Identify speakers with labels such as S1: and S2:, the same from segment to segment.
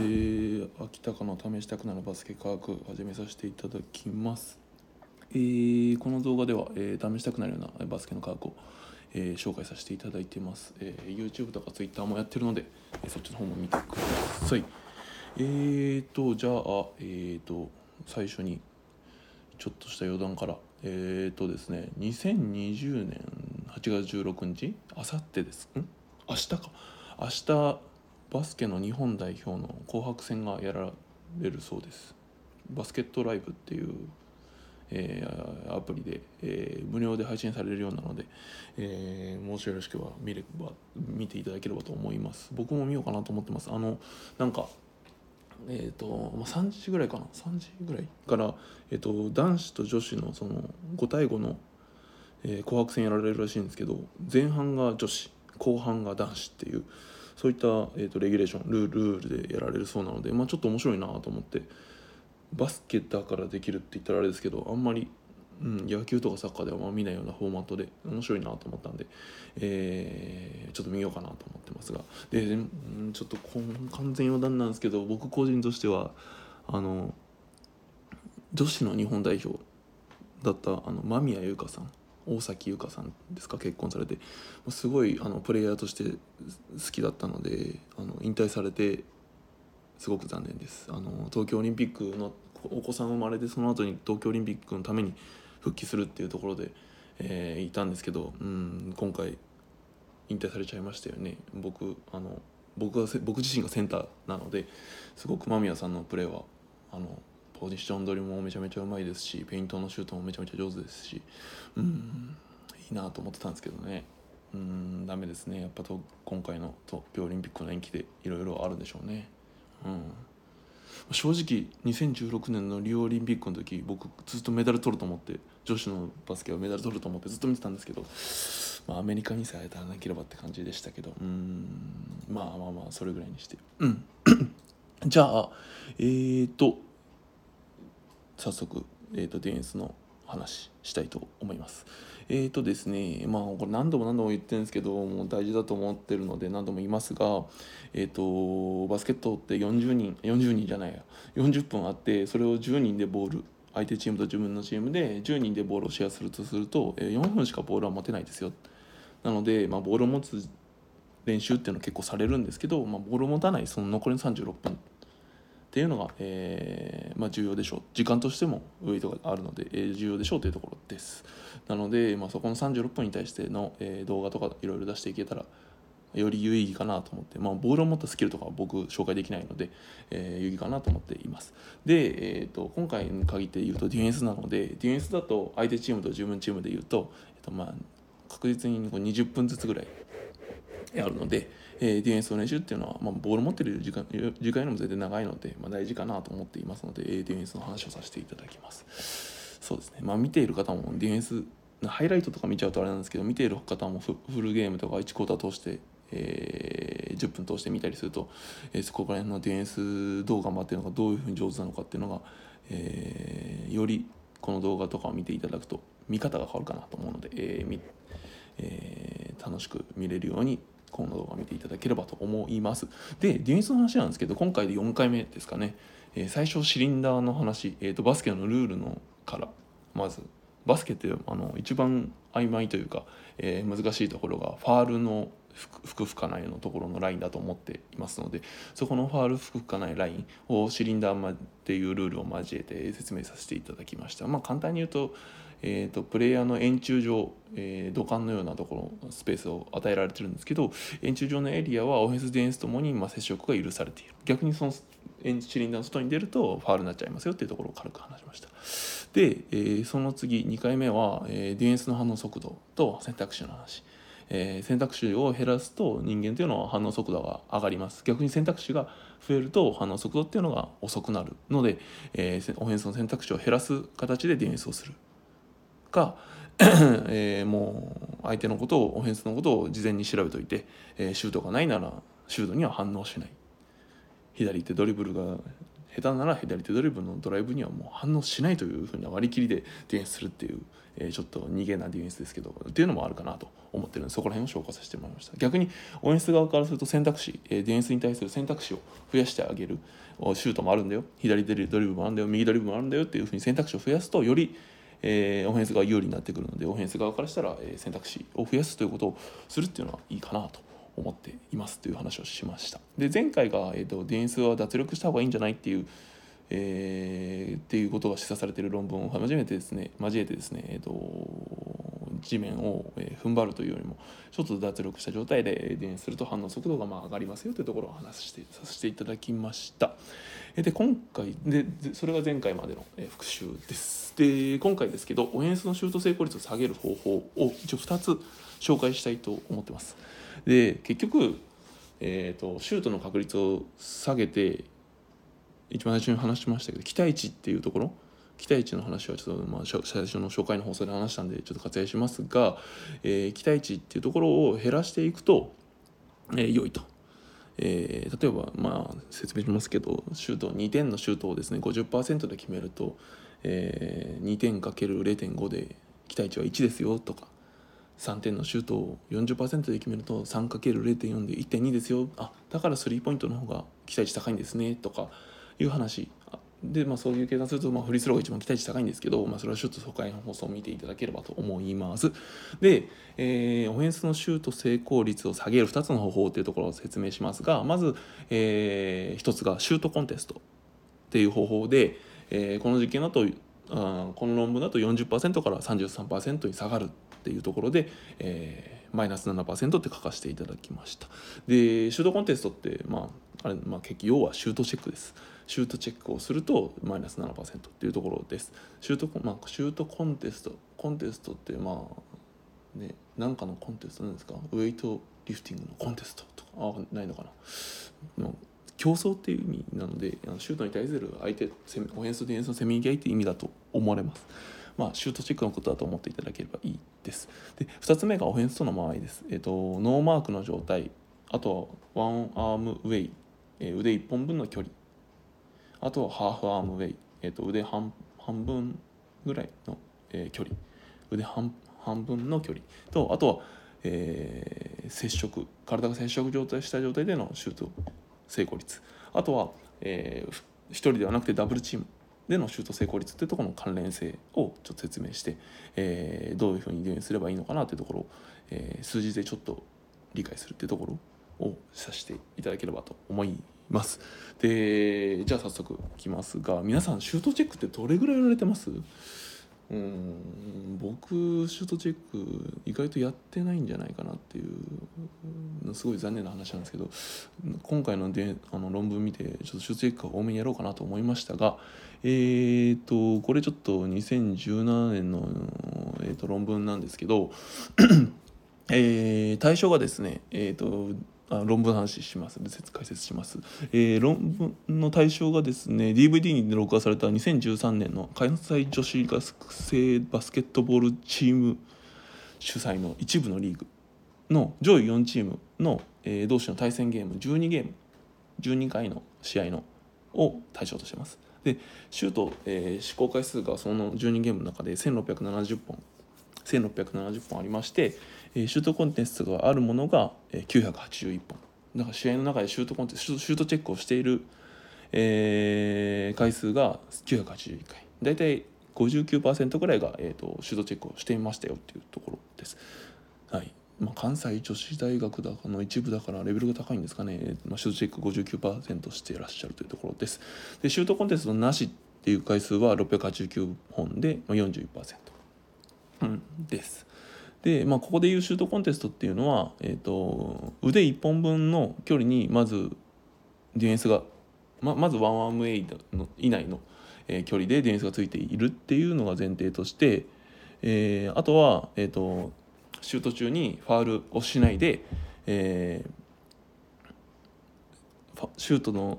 S1: えー、秋田かの試したくなるバスケ科学始めさせていただきます、えーこの動画では、えー試したくなるようなバスケの科学を、えー紹介させていただいてます、えー YouTube とか Twitter もやってるので、えーそっちの方も見てください。えーとじゃあえーと最初にちょっとした余談から。えーとですね2020年8月16日あさってです。ん？明日か。明日バスケの日本代表の紅白戦がやられるそうです。バスケットライブっていう、えーアプリで、えー無料で配信されるようなので、えーもしよろしければ見れば見ていただければと思います。僕も見ようかなと思ってます。あのなんかえーとまあ、3時ぐらいかな？3時ぐらいから、えー、と男子と女子のその5対5の、えー紅白戦やられるらしいんですけど前半が女子後半が男子っていうそういった、えー、とレギュレーションルールールでやられるそうなので、まあ、ちょっと面白いなと思って。バスケだからできるって言ったらあれですけどあんまり、うん、野球とかサッカーではま見ないようなフォーマットで面白いなと思ったんで、えーちょっと見ようかなと思ってますが。で、うんちょっとこん完全余談なんですけど僕個人としてはあの女子の日本代表だったあの間宮優香さん。大崎優香さんですか？結婚されて。すごいあのプレイヤーとして好きだったのであの引退されてすごく残念です。あの東京オリンピックのお子さん生まれてその後に東京オリンピックのために復帰するっていうところで、えーいたんですけど、うん、今回引退されちゃいましたよね。僕あの僕がせ僕自身がセンターなのですごく間宮さんのプレーはあのポジション取りもめちゃめちゃうまいですしペイントのシュートもめちゃめちゃ上手ですし。うんいいなと思ってたんですけどね。うんダメですね。やっぱと今回の東京オリンピックの延期でいろいろあるんでしょうね。うん。正直2016年のリオオリンピックの時僕ずっとメダル取ると思って女子のバスケはメダル取ると思ってずっと見てたんですけど、まあ、アメリカにさえ当たらなければって感じでしたけど。うんまあまあまあそれぐらいにして。うん。じゃあえーと早速、えー、とディフェンスの話したいと思います。えーとですねまあこれ何度も何度も言ってるんですけどもう大事だと思ってるので何度も言いますが、えー、とバスケットって40人40人じゃないや40分あってそれを10人でボール相手チームと自分のチームで10人でボールをシェアするとすると4分しかボールは持てないですよ。なので、まあ、ボールを持つ練習っていうのは結構されるんですけど、まあ、ボールを持たないその残りの36分っていうのが、えーまあ、重要でしょう。時間としてもウェイトがあるので、えー重要でしょうというところです。なので、まあ、そこの36分に対しての、えー動画とかいろいろ出していけたらより有意義かなと思って、まあ、ボールを持ったスキルとかは僕紹介できないので、えー有意義かなと思っています。で、えー、と今回に限って言うとディフェンスなのでディフェンスだと相手チームと自分チームで言うと,、えーとまあ、確実にこう20分ずつぐらいあるので、えーディフェンスの練習っていうのは、まあ、ボール持ってる時間時間よりも全然長いので、まあ、大事かなと思っていますので、えーディフェンスの話をさせていただきます。そうですね。まあ見ている方もディフェンスハイライトとか見ちゃうとあれなんですけど見ている方もフフルゲームとか1クォーター通して、えー10分通して見たりすると、えーそこら辺のディフェンスどう頑張ってるのかどういうふうに上手なのかっていうのが、えーよりこの動画とかを見ていただくと見方が変わるかなと思うので、えーみえー楽しく見れるようにこの動画を見ていただければと思います。でディフェンスの話なんですけど今回で4回目ですかね、えー最初シリンダーの話、えー、とバスケのルールのからまずバスケってあの一番曖昧というか、えー難しいところがファールの吹く吹かないのところのラインだと思っていますのでそこのファール吹く吹かないラインをシリンダーっていうルールを交えて説明させていただきました。まあ、簡単に言うと,、えー、とプレイヤーの円柱状、えー土管のようなところスペースを与えられてるんですけど円柱状のエリアはオフェンスディフェンスともにまあ接触が許されている。逆にその円シリンダーの外に出るとファールになっちゃいますよっていうところを軽く話しました。で、えーその次2回目は、えーディフェンスの反応速度と選択肢の話。えー選択肢を減らすと人間というのは反応速度が上がります。逆に選択肢が増えると反応速度っていうのが遅くなるので、えーオフェンスの選択肢を減らす形でディフェンスをする。か、えーもう相手のことをオフェンスのことを事前に調べといて、えーシュートがないならシュートには反応しない。左手ドリブルが下手なら左手ドリブルのドライブにはもう反応しないというふうな割り切りでディフェンスするっていう、えー、ちょっと逃げなディフェンスですけどっていうのもあるかなと思ってるんでそこら辺を紹介させてもらいました。逆にオフェンス側からすると選択肢、えー、ディフェンスに対する選択肢を増やしてあげる。シュートもあるんだよ。左手ドリブルもあるんだよ。右ドリブルもあるんだよっていうふうに選択肢を増やすとよりえー、オフェンスが有利になってくるのでオフェンス側からしたら、え、選択肢を増やすということをするっていうのはいいかなと思っていますという話をしました。で前回が、えーと、ディフェンスは脱力した方がいいんじゃないっていう、えー、っていうことが示唆されている論文を初めてですね交えてですね、えーと、地面を、踏ん張るというよりもちょっと脱力した状態でディフェンスすると反応速度がまあ上がりますよというところを話してさせていただきました。で今回でそれが前回までの復習です。で今回ですけどオフェンスのシュート成功率を下げる方法を一応2つ紹介したいと思ってます。で結局、えーと、シュートの確率を下げて一番最初に話しましたけど期待値っていうところ？期待値の話はちょっとまあ最初の紹介の放送で話したんでちょっと割愛しますが、えー、期待値っていうところを減らしていくと、えー、良いと。えー、例えばまあ説明しますけどシュート2点のシュートをですね50%で決めると、えー、2点 ×0.5 で期待値は1ですよとか3点のシュートを40%で決めると 3×0.4 で1.2ですよあだからスリーポイントの方が期待値高いんですねとかいう話。で、まあ、そういう計算すると、まあ、フリースローが一番期待値高いんですけど、まあ、それはちょっと初回の放送を見ていただければと思います。で、えー、オフェンスのシュート成功率を下げる2つの方法というところを説明しますがまず、えー、1つがシュートコンテストっていう方法で、えー、この実験だとあこの論文だと40%から33%に下がるっていうところで、えー、マイナス7%って書かせていただきました。でシュートコンテストってまああれ、まあ、結局要はシュートチェックです。シュートチェックをするとマイナス7%っていうところです。シュート,、まあ、シュートコンテストコンテストってまあね何かのコンテストなんですか？ウェイトリフティングのコンテストとか。あないのかな？競争っていう意味なのでシュートに対する相手オフェンスとディフェンスのせめぎ合いっていう意味だと思われます。まあ、シュートチェックのことだと思っていただければいいです。で2つ目がオフェンスとの間合いです。えーと、ノーマークの状態あとはワンアームアウェイ、え、腕1本分の距離。あとはハーフアームアウェイ、えーと、腕半半分ぐらいの、えー、距離。腕半半分の距離。とあとは、えー、接触。体が接触状態した状態でのシュート成功率。あとは、えー、1人ではなくてダブルチームでのシュート成功率っていうところの関連性をちょっと説明して、えー、どういうふうにディフェンすればいいのかなというところを、えー、数字でちょっと理解するっていうところをさせていただければと思います。でじゃあ早速いきますが皆さんシュートチェックってどれぐらいやられてます？うん僕シュートチェック意外とやってないんじゃないかなっていうすごい残念な話なんですけど今回のであの論文見てちょっとシュートチェックを多めにやろうかなと思いましたがえーとこれちょっと2017年の、えー、と論文なんですけどえー、対象がですねえっ、とあ論文の話します。解説します、えー、論文の対象がですね DVD に録画された2013年の関西女子学生バスケットボールチーム主催の一部のリーグの上位4チームの、えー、同士の対戦ゲーム12ゲーム12回の試合のを対象としてます。でシュート、えー、試行回数がその12ゲームの中で1670本。1670本ありましてえシュートコンテストがあるものが、え981本だから試合の中でシュートコンテストシュートチェックをしている、えー、回数が981回大体59%ぐらいが、えーと、シュートチェックをしていましたよっていうところです。はい。まあ、関西女子大学だの一部だからレベルが高いんですかね、まあ、シュートチェック59%していらっしゃるというところです。でシュートコンテストなしっていう回数は689本で、まあ、41%、うん、です。で、まあ、ここでいうシュートコンテストっていうのは、えーと、腕1本分の距離にまずディフェンスがままずワンアームエイの以内の、えー、距離でディフェンスがついているっていうのが前提として、えー、あとは、えーと、シュート中にファールをしないで、えー、シュートの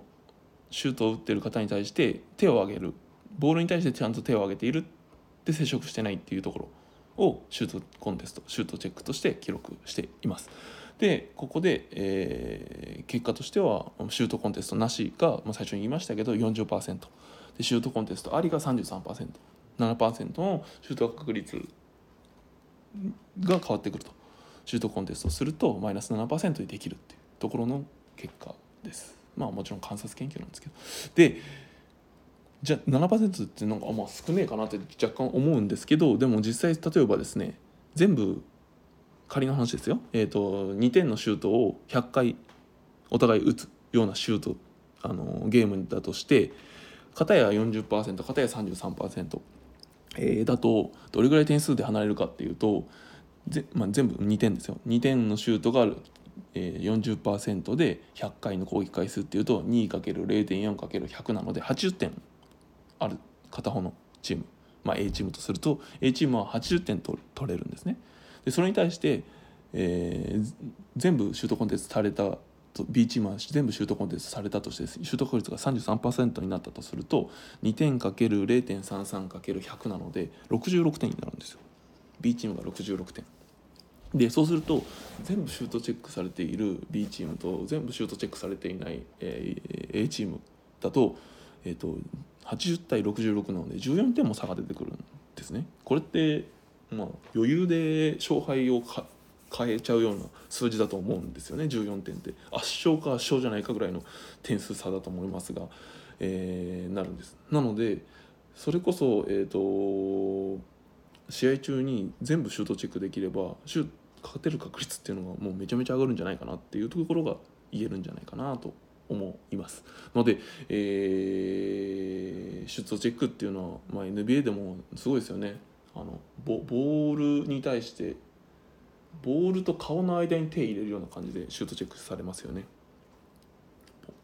S1: シュートを打ってる方に対して手を上げる。ボールに対してちゃんと手を上げているで接触してないっていうところ。をシュートコンテストシュートチェックとして記録しています。でここで、えー、結果としてはシュートコンテストなしが、まあ、最初に言いましたけど40%でシュートコンテストありが 33%7% のシュート確率が変わってくると。シュートコンテストするとマイナス7%にできるっていうところの結果です。まあもちろん観察研究なんですけど。でじゃあ7%ってなんかまあ少ねえかなって若干思うんですけどでも実際例えばですね全部仮の話ですよ、えーと、2点のシュートを100回お互い打つようなシュートあのゲームだとして片や 40%, 片や33%、えー、だとどれぐらい点数で離れるかっていうとぜ、まあ、全部2点ですよ。2点のシュートが、えー、40%で100回の攻撃回数っていうと 2×0.4×100 なので80点ある片方のチーム、まあ、A チームとすると A チームは80点取れるんですね。でそれに対して、えー、全部シュートコンテンツされたと B チームは全部シュートコンテンツされたとしてシュート確率が33%になったとすると2点 ×0.33×100 なので66点になるんですよ。B チームが66点。でそうすると全部シュートチェックされている B チームと全部シュートチェックされていない、A チームだと,、えーと、80対66なので14点も差が出てくるんですね。これってまあ、余裕で勝敗を変えちゃうような数字だと思うんですよね。14点って。圧勝か圧勝じゃないかぐらいの点数差だと思いますが、えー、なるんです。なのでそれこそ、えーと、試合中に全部シュートチェックできればシュート勝てる確率っていうのがもうめちゃめちゃ上がるんじゃないかなっていうところが言えるんじゃないかなと思いますので、えー、シュートチェックっていうのは、まあ、NBA でもすごいですよねあのボボールに対してボールと顔の間に手入れるような感じでシュートチェックされますよね。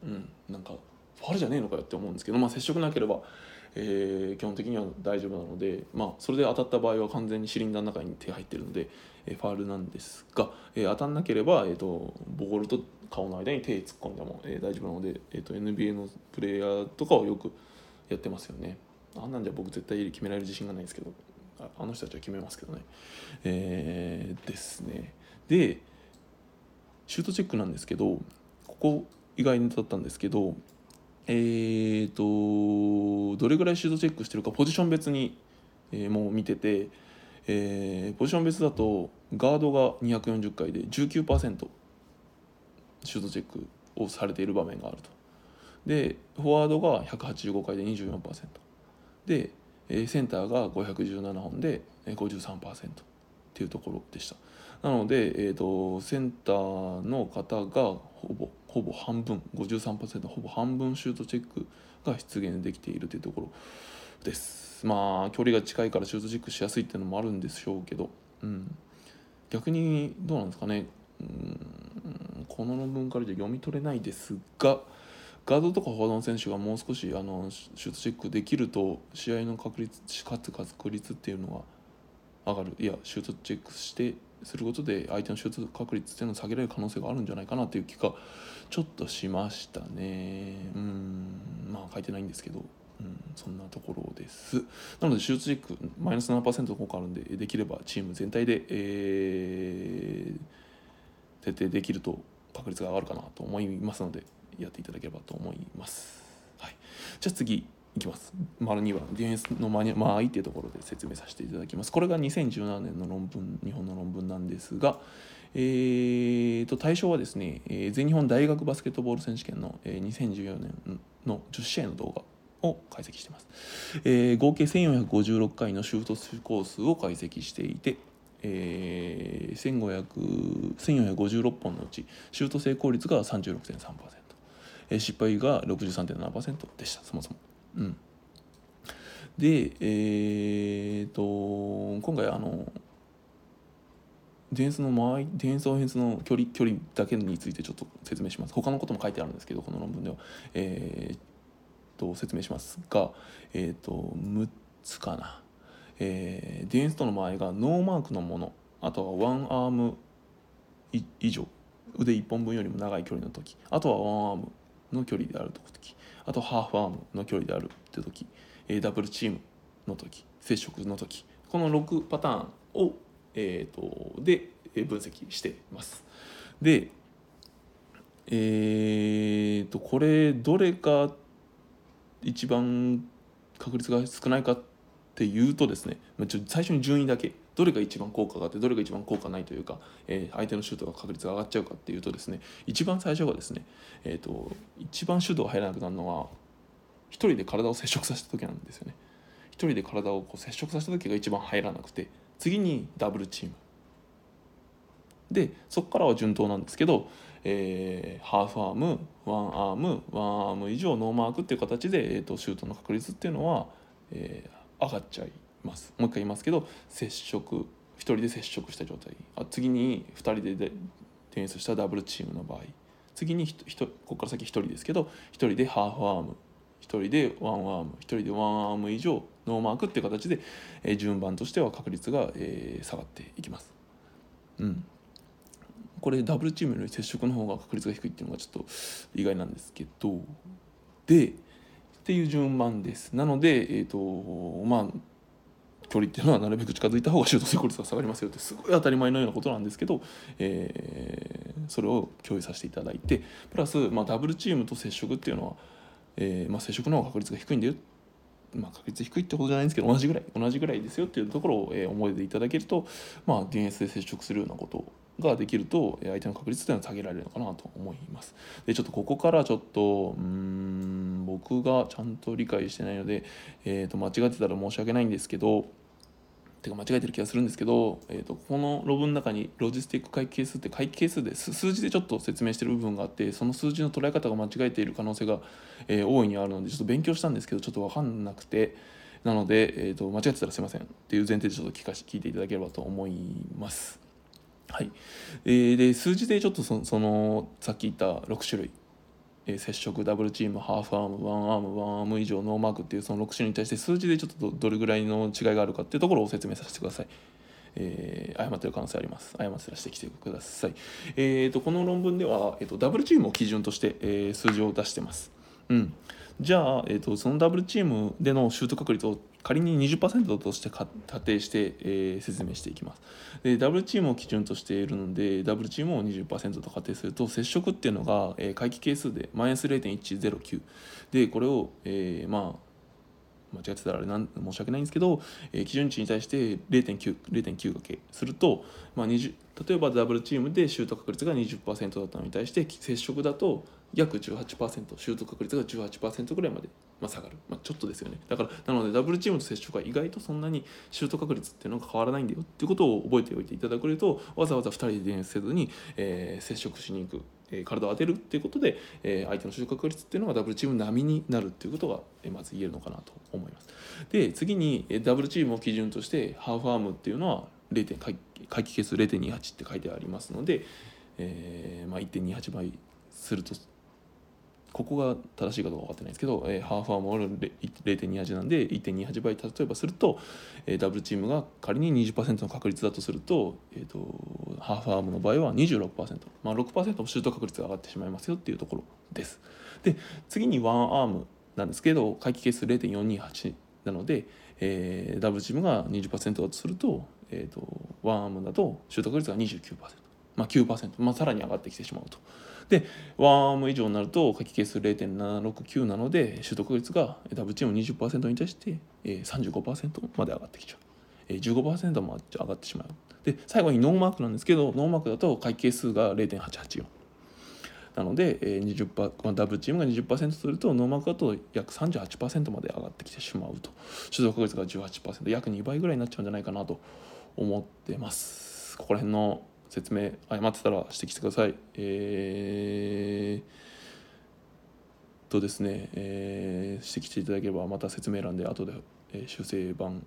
S1: うん、なんかファルじゃねえのかよって思うんですけど、まあ、接触なければ、えー、基本的には大丈夫なので、まあ、それで当たった場合は完全にシリンダーの中に手が入ってるので、えー、ファールなんですが、えー、当たんなければ、えーと、ボールと顔の間に手突っ込んでも、えー、大丈夫なので、えーと NBA のプレイヤーとかはよくやってますよね。あんなんじゃ僕絶対決められる自信がないんですけどあの人たちは決めますけどねえー、ですねでシュートチェックなんですけどここ意外にだったんですけどえーとどれぐらいシュートチェックしてるかポジション別に、えー、もう見てて、えー、ポジション別だとガードが240回で19%シュートチェックをされている場面があると。でフォワードが185回で24%でセンターが517本で53%っていうところでした。なので、えーと、センターの方がほぼほぼ半分53%ほぼ半分シュートチェックが出現できているというところです。まあ距離が近いからシュートチェックしやすいっていうのもあるんでしょうけど、うん、逆にどうなんですかね、うん、この論文からじゃ読み取れないですがガードとかフォワードの選手がもう少しあのシュートチェックできると試合の確率勝つ確率っていうのは上がる。いやシュートチェックしてすることで相手のシュート確率っていうのを下げられる可能性があるんじゃないかなという気がちょっとしましたね。うん。まあ書いてないんですけど、うん、そんなところです。なのでシュートチェックマイナス7%の効果あるんでできればチーム全体で、えー、徹底できると確率が上がるかなと思いますのでやっていただければと思います。はい、じゃあ次。いきます。丸2はディフェンスの間合いっていうところで説明させていただきます。これが2017年の論文、日本の論文なんですが、えー、と対象はですね、え、全日本大学バスケットボール選手権の、え、2014年の10試合の動画を解析しています、えー、合計1456回のシュートコースを解析していて、えー、1456本のうちシュート成功率が36.3%。え失敗が63.7%でしたそもそも。うん、でえー、と今回あのディフェンスの間合いディフェンスオフェンスの距離距離だけについてちょっと説明します。他のことも書いてあるんですけどこの論文では、えー、と説明しますが、えー、と6つかな、えー、ディフェンスとの間合いがノーマークのものあとはワンアーム以上。腕1本分よりも長い距離の時。あとはワンアームの距離である時。あとハーフアームの距離であるって時ダブルチームの時接触の時この6パターンを、えーと、で分析しています。でえー、とこれどれが一番確率が少ないかってっていうとですね最初に順位だけどれが一番効果があってどれが一番効果ないというか、えー、相手のシュートが確率が上がっちゃうかっていうとですね一番最初がですね、えーと、一番シュートが入らなくなるのは一人で体を接触させた時なんですよね。一人で体をこう接触させた時が一番入らなくて次にダブルチーム。でそこからは順当なんですけど、えー、ハーフアームワンアームワンアーム以上ノーマークっていう形で、えーと、シュートの確率っていうのは、えー、上がっちゃいます。もう一回言いますけど接触1人で接触した状態。あ次に2人でディフェンスしたダブルチームの場合。次にここから先1人ですけど1人でハーフアーム。1人でワンアーム。1人でワンアーム以上ノーマークっていう形で、えー、順番としては確率が、えー、下がっていきます。うん。これダブルチームより接触の方が確率が低いっていうのがちょっと意外なんですけど。でっていう順番です。なのでえ、ー、とまあ距離っていうのはなるべく近づいた方がシュート成功率が下がりますよってすごい当たり前のようなことなんですけど、えー、それを共有させていただいてプラス、まあ、ダブルチームと接触っていうのは、えーまあ、接触の方が確率が低いんだよ。まあ、確率低いってことじゃないんですけど同じぐらい同じぐらいですよっていうところを、えー、思い出いただけると、まあ、ディフェンスで接触するようなことができると相手の確率というのは下げられるのかなと思います。でちょっとここからちょっとうん僕がちゃんと理解してないので、えー、と間違ってたら申し訳ないんですけどてか間違えてる気がするんですけど、えー、とこの論文の中にロジスティック回帰係数って回帰係数で数字でちょっと説明してる部分があってその数字の捉え方が間違えている可能性が、えー、大いにあるのでちょっと勉強したんですけどちょっと分かんなくてなので、えー、と間違ってたらすいませんっていう前提でちょっと聞かし聞いていただければと思います。はい、えー、で数字でちょっとそのさっき言った6種類、えー、接触ダブルチームハーフアームワンアームワンアーム以上ノーマークっていうその6種類に対して数字でちょっとどれぐらいの違いがあるかっていうところを説明させてください。えー、誤ってる可能性あります。誤ってたら指摘してください。えーと、この論文では、えーと、ダブルチームを基準として、えー、数字を出してます。うん、じゃあ、えーと、そのダブルチームでのシュート確率を仮に20%として仮定して、えー、説明していきます。でダブルチームを基準としているのでダブルチームを20%と仮定すると接触っていうのが、えー、回帰係数でマイナス0.109でこれを、えー、まあ間違ってたらあれなん申し訳ないんですけど、えー、基準値に対して0.9 0.9掛けすると、まあ、20例えばダブルチームでシュート確率が20%だったのに対して接触だと約18%シュート確率が18%ぐらいまで、まあ、下がる、まあ、ちょっとですよねだからなのでダブルチームと接触は意外とそんなにシュート確率っていうのが変わらないんだよっていうことを覚えておいていただけるとわざわざ2人でディフェンスせずに、えー、接触しに行く、えー、体を当てるっていうことで、えー、相手のシュート確率っていうのがダブルチーム並みになるっていうことが、えー、まず言えるのかなと思いますで次に、えー、ダブルチームを基準としてハーフアームっていうのは 0. 回回帰係数0.28って書いてありますので、えーまあ、1.28倍するとここが正しいかどうか分かってないんですけど、えー、ハーフアームは0.28なんで1.28倍例えばすると、えー、ダブルチームが仮に20%の確率だとすると,、えーと、ハーフアームの場合は26%、まあ、6%もシュート確率が上がってしまいますよっていうところです。で次にワンアームなんですけど回帰係数0.428なので、えー、ダブルチームが20%だとすると,、えーと、ワンアームだとシュート確率が29%、まあ9%、まあ、さらに上がってきてしまうと。でワンアーム以上になると回帰係数0.769なのでシュート率がダブルチーム20%に対して35%まで上がってきちゃう。15%も上がってしまう。で最後にノーマークなんですけどノーマークだと回帰係数が0.884なので20%ダブルチームが20%するとノーマークだと約38%まで上がってきてしまうと。取得率が18%約2倍ぐらいになっちゃうんじゃないかなと思ってます。ここら辺の説明誤ってたら指摘してください。えー、とですね、えー、指摘していただければまた説明欄で後で、え、修正版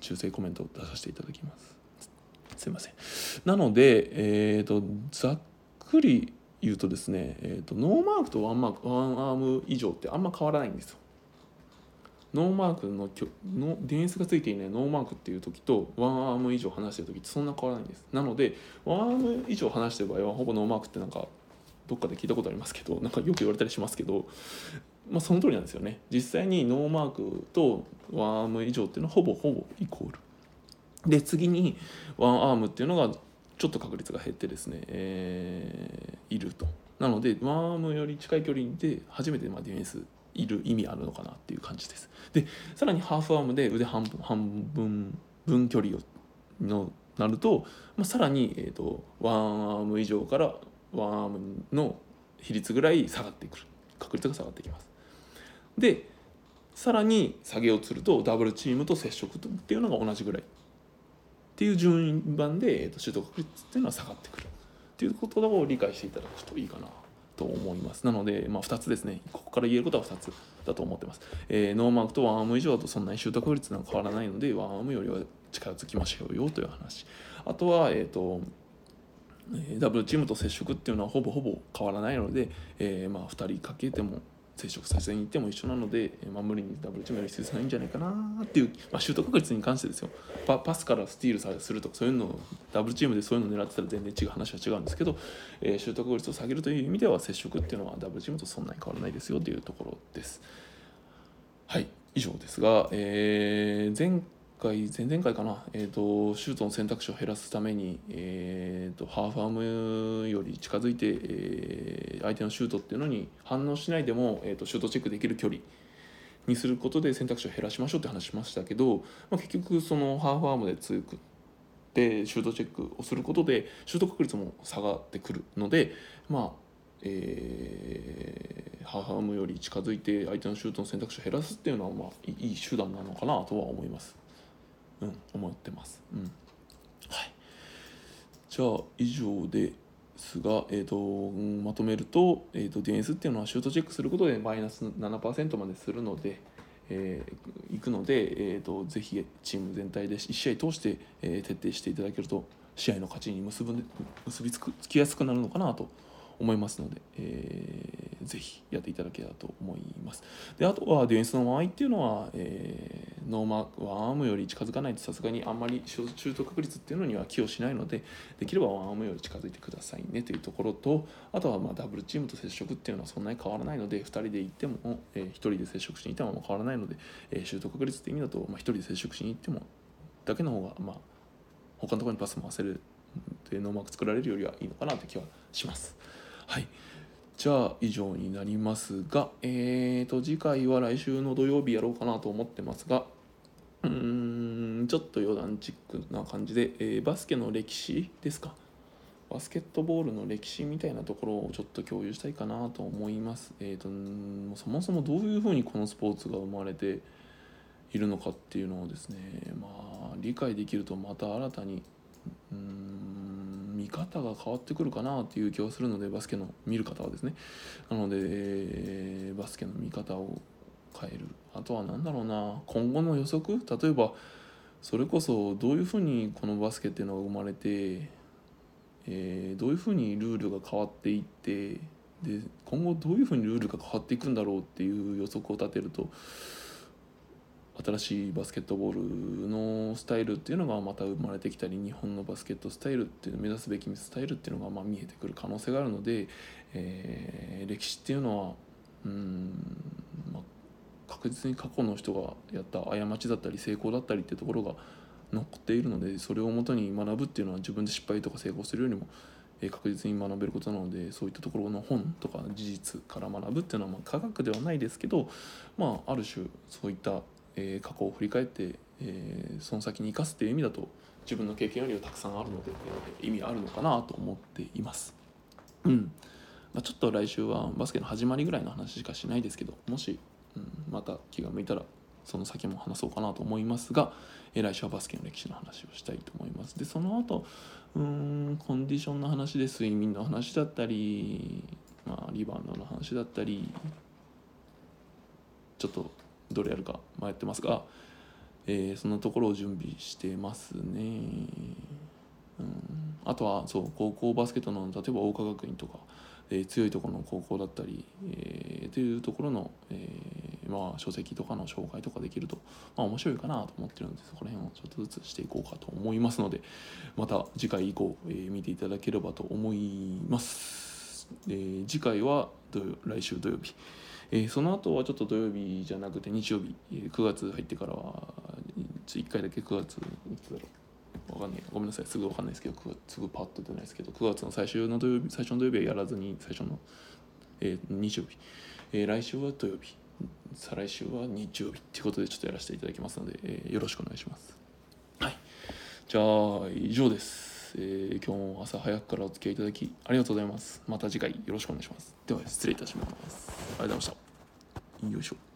S1: 修正コメントを出させていただきます。すいません。なので、えーと、ざっくり言うとですね、えーと、ノーマークとワンマークワンアーム以上ってあんま変わらないんですよ。ノーマークののディフェンスがついていないノーマークっていう時とワンアーム以上離してる時ってそんな変わらないんです。なのでワンアーム以上離してる場合はほぼノーマークってなんかどっかで聞いたことありますけどなんかよく言われたりしますけどまあその通りなんですよね。実際にノーマークとワンアーム以上っていうのはほぼほぼイコール。で次にワンアームっていうのがちょっと確率が減ってですね、えーいると。なのでワンアームより近い距離で初めてまディフェンスいる意味あるのかなっていう感じです。でさらにハーフアームで腕半分半分分距離をのなると、まあ、さらに、えー、とワンアーム以上からワンアームの比率ぐらい下がってくる。確率が下がってきます。でさらに下げようとするとダブルチームと接触っていうのが同じぐらいっていう順番で、えー、とシュート確率っていうのは下がってくるっていうことを理解していただくといいかな。と思います。なので、まあ、2つですね。ここから言えることは2つだと思ってます、えーノーマークとワンアーム以上だとそんなに習得率なんか変わらないのでワンアームよりは近づきましょうよという話。あとは、えーとえダブルチームと接触っていうのはほぼほぼ変わらないので、えーまあ、2人かけても接触させに行っても一緒なので、まあ、無理にダブルチームやる必要ないんじゃないかなっていう、まあ、シュート確率に関してですよパパスからスティールさするとかそういうのをダブルチームでそういうのを狙ってたら全然違う話は違うんですけど、えーシュート確率を下げるという意味では接触っていうのはダブルチームとそんなに変わらないですよというところです。はい以上ですが、えー前回前々回かな、えー、とシュートの選択肢を減らすために、えー、とハーフアームより近づいて、えー相手のシュートっていうのに反応しないでも、えー、とシュートチェックできる距離にすることで選択肢を減らしましょうって話しましたけど、まあ、結局そのハーフアームで強くってシュートチェックをすることでシュート確率も下がってくるのでまあえーハーフアームより近づいて相手のシュートの選択肢を減らすっていうのはまあいい手段なのかなとは思います。うん、思ってます。うん。はい。じゃあ以上ですが、えーとうんまとめると,、えー、とディフェンスっていうのはシュートチェックすることでマイナス7%までするので、えー、いくので、えー、とぜひチーム全体で1試合通して、えー徹底していただけると試合の勝ちに結ぶ結びつくつきやすくなるのかなと思いますので、えーぜひやっていただけたらと思います。であとはディフェンスの間合いっていうのは、えーノーマーワンアームより近づかないとさすがにあんまりシュート確率っていうのには寄与しないのでできればワンアームより近づいてくださいねというところとあとはまあダブルチームと接触っていうのはそんなに変わらないので2人で行っても、えー1人で接触しに行っても変わらないので、えーシュート確率って意味だと、まあ、1人で接触しに行ってもだけの方がまあ他のところにパス回せるでノーマーク作られるよりはいいのかなという気はします。はいじゃあ以上になりますが、えー、と次回は来週の土曜日やろうかなと思ってますがうーんちょっと余談チックな感じで、えーバスケの歴史ですかバスケットボールの歴史みたいなところをちょっと共有したいかなと思います。えー、とそもそもどういうふうにこのスポーツが生まれているのかっていうのをですねまあ理解できるとまた新たにうん見方が変わってくるかなっていう気はするのでバスケの見る方はですね。なので、えーバスケの見方を変える。あとは何だろうな。今後の予測？例えばそれこそどういうふうにこのバスケっていうのが生まれて、えーどういうふうにルールが変わっていってで今後どういうふうにルールが変わっていくんだろうっていう予測を立てると新しいバスケットボールのスタイルっていうのがまた生まれてきたり日本のバスケットスタイルっていう目指すべきスタイルっていうのがまあ見えてくる可能性があるので、えー歴史っていうのはうん、まあ、確実に過去の人がやった過ちだったり成功だったりっていうところが残っているのでそれをもとに学ぶっていうのは自分で失敗とか成功するよりも確実に学べることなのでそういったところの本とか事実から学ぶっていうのはまあ科学ではないですけど、まあ、ある種そういった、えー過去を振り返って、えその先に生かすっていう意味だと自分の経験よりはたくさんあるので、え意味あるのかなと思っています。うんまあ、ちょっと来週はバスケの始まりぐらいの話しかしないですけどもし、うん、また気が向いたらその先も話そうかなと思いますが、えー来週はバスケの歴史の話をしたいと思いますでその後うんコンディションの話で睡眠の話だったり、まあ、リバウンドの話だったりちょっとどれやるか迷ってますが、えーそのところを準備してますね。うん、あとはそう高校バスケットの例えば桜花学院とか、えー強いところの高校だったり、えーというところの、えーまあ、書籍とかの紹介とかできると、まあ、面白いかなと思ってるのでそこら辺をちょっとずつしていこうかと思いますのでまた次回以降、えー見ていただければと思います。えー次回は来週土曜日えーその後はちょっと土曜日じゃなくて日曜日、えー9月入ってからは1回だけ9月いつだろう。わかんない。ごめんなさい。すぐわかんないですけど9月すぐパッと出ないですけど9月の最終の土曜日最初の土曜日はやらずに最初の、えー日曜日、えー来週は土曜日。再来週は日曜日っていうことでちょっとやらせていただきますので、えーよろしくお願いします。はい。じゃあ以上です、えー今日も朝早くからお付き合いいただきありがとうございます。また次回よろしくお願いします。では失礼いたします。ありがとうございました。よいしょ。